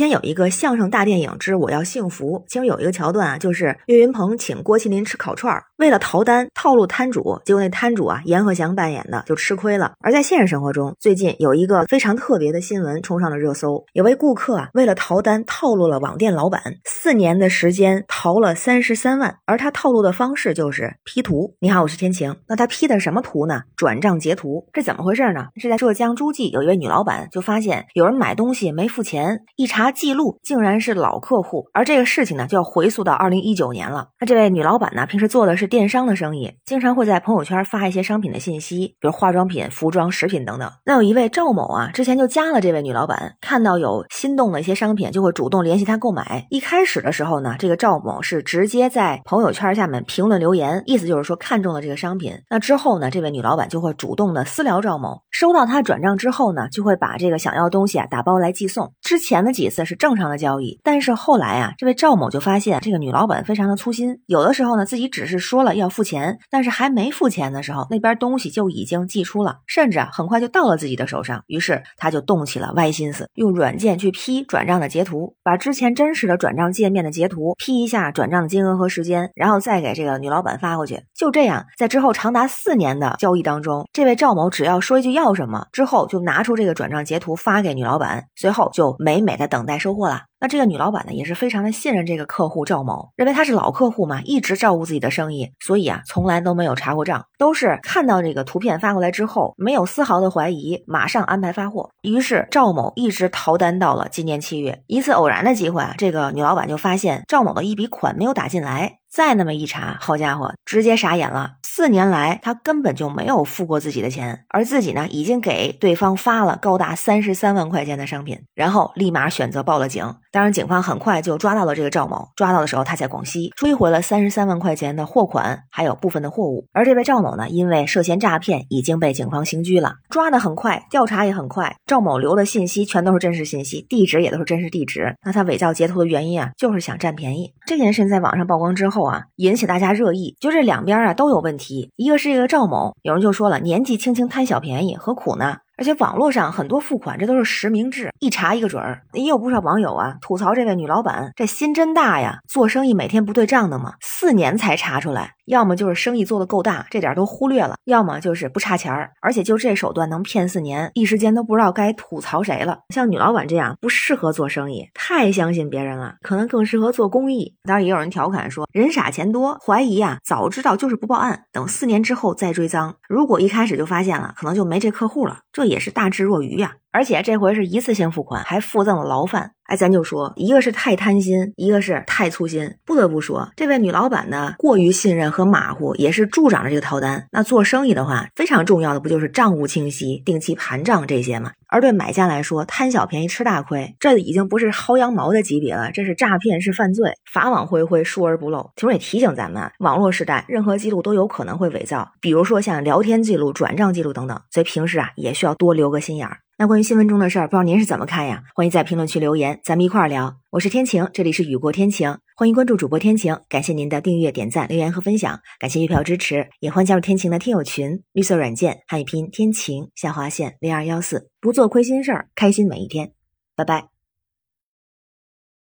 之前有一个相声大电影之《我要幸福》，其中有一个桥段啊，就是岳云鹏请郭麒麟吃烤串儿，为了逃单套路摊主，结果那摊主啊，阎鹤祥扮演的就吃亏了。而在现实生活中，最近有一个非常特别的新闻冲上了热搜，有位顾客啊，为了逃单套路了网店老板，四年的时间逃了三十三万，而他套路的方式就是 P 图。你好，我是天晴。那他 P 的什么图呢？转账截图，这怎么回事呢？是在浙江诸暨有一位女老板就发现有人买东西没付钱，一查。记录竟然是老客户，而这个事情呢，就要回溯到二零一九年了。那这位女老板呢，平时做的是电商的生意，经常会在朋友圈发一些商品的信息，比如化妆品、服装、食品等等。那有一位赵某啊，之前就加了这位女老板，看到有心动的一些商品，就会主动联系她购买。一开始的时候呢，这个赵某是直接在朋友圈下面评论留言，意思就是说看中了这个商品。那之后呢，这位女老板就会主动的私聊赵某，收到他转账之后呢，就会把这个想要东西啊打包来寄送。之前的几次。是正常的交易，但是后来啊，这位赵某就发现这个女老板非常的粗心，有的时候呢自己只是说了要付钱，但是还没付钱的时候，那边东西就已经寄出了，甚至啊很快就到了自己的手上。于是他就动起了歪心思，用软件去 P 转账的截图，把之前真实的转账界面的截图 P 一下转账的金额和时间，然后再给这个女老板发过去。就这样，在之后长达四年的交易当中，这位赵某只要说一句要什么，之后就拿出这个转账截图发给女老板，随后就美美的等等待。收货了。那这个女老板呢，也是非常的信任这个客户赵某，认为他是老客户嘛，一直照顾自己的生意，所以啊，从来都没有查过账，都是看到这个图片发过来之后，没有丝毫的怀疑，马上安排发货。于是赵某一直逃单到了今年七月，一次偶然的机会啊，这个女老板就发现赵某的一笔款没有打进来，再那么一查，好家伙，直接傻眼了。四年来他根本就没有付过自己的钱，而自己呢，已经给对方发了高达三十三万块钱的商品，然后立马选择报了警。当然，警方很快就抓到了这个赵某。抓到的时候，他在广西追回了三十三万块钱的货款，还有部分的货物。而这位赵某呢，因为涉嫌诈骗，已经被警方刑拘了。抓的很快，调查也很快。赵某留的信息全都是真实信息，地址也都是真实地址。那他伪造截图的原因啊，就是想占便宜。这件事在网上曝光之后啊，引起大家热议。就这两边啊都有问题，一个是这个赵某，有人就说了，年纪轻轻贪小便宜，何苦呢？而且网络上很多付款，这都是实名制，一查一个准儿。也有不少网友啊吐槽这位女老板，这心真大呀！做生意每天不对账的吗？四年才查出来，要么就是生意做得够大，这点都忽略了；要么就是不差钱儿。而且就这手段能骗四年，一时间都不知道该吐槽谁了。像女老板这样不适合做生意，太相信别人了，可能更适合做公益。当然也有人调侃说，人傻钱多，怀疑啊，早知道就是不报案，等四年之后再追赃。如果一开始就发现了，可能就没这客户了。这。也是大智若愚呀。而且这回是一次性付款，还附赠了牢饭。哎，咱就说，一个是太贪心，一个是太粗心。不得不说，这位女老板呢，过于信任和马虎，也是助长了这个逃单。那做生意的话，非常重要的不就是账务清晰、定期盘账这些吗？而对买家来说，贪小便宜吃大亏，这已经不是薅羊毛的级别了，这是诈骗，是犯罪，法网恢恢，疏而不漏。其实也提醒咱们，网络时代，任何记录都有可能会伪造，比如说像聊天记录、转账记录等等，所以平时啊，也需要多留个心眼儿。那关于新闻中的事儿，不知道您是怎么看呀？欢迎在评论区留言，咱们一块儿聊。我是天晴，这里是雨过天晴，欢迎关注主播天晴，感谢您的订阅、点赞、留言和分享，感谢月票支持，也欢迎加入天晴的听友群，绿色软件汉语拼天晴下划线 V 二幺四，不做亏心事儿，开心每一天，拜拜。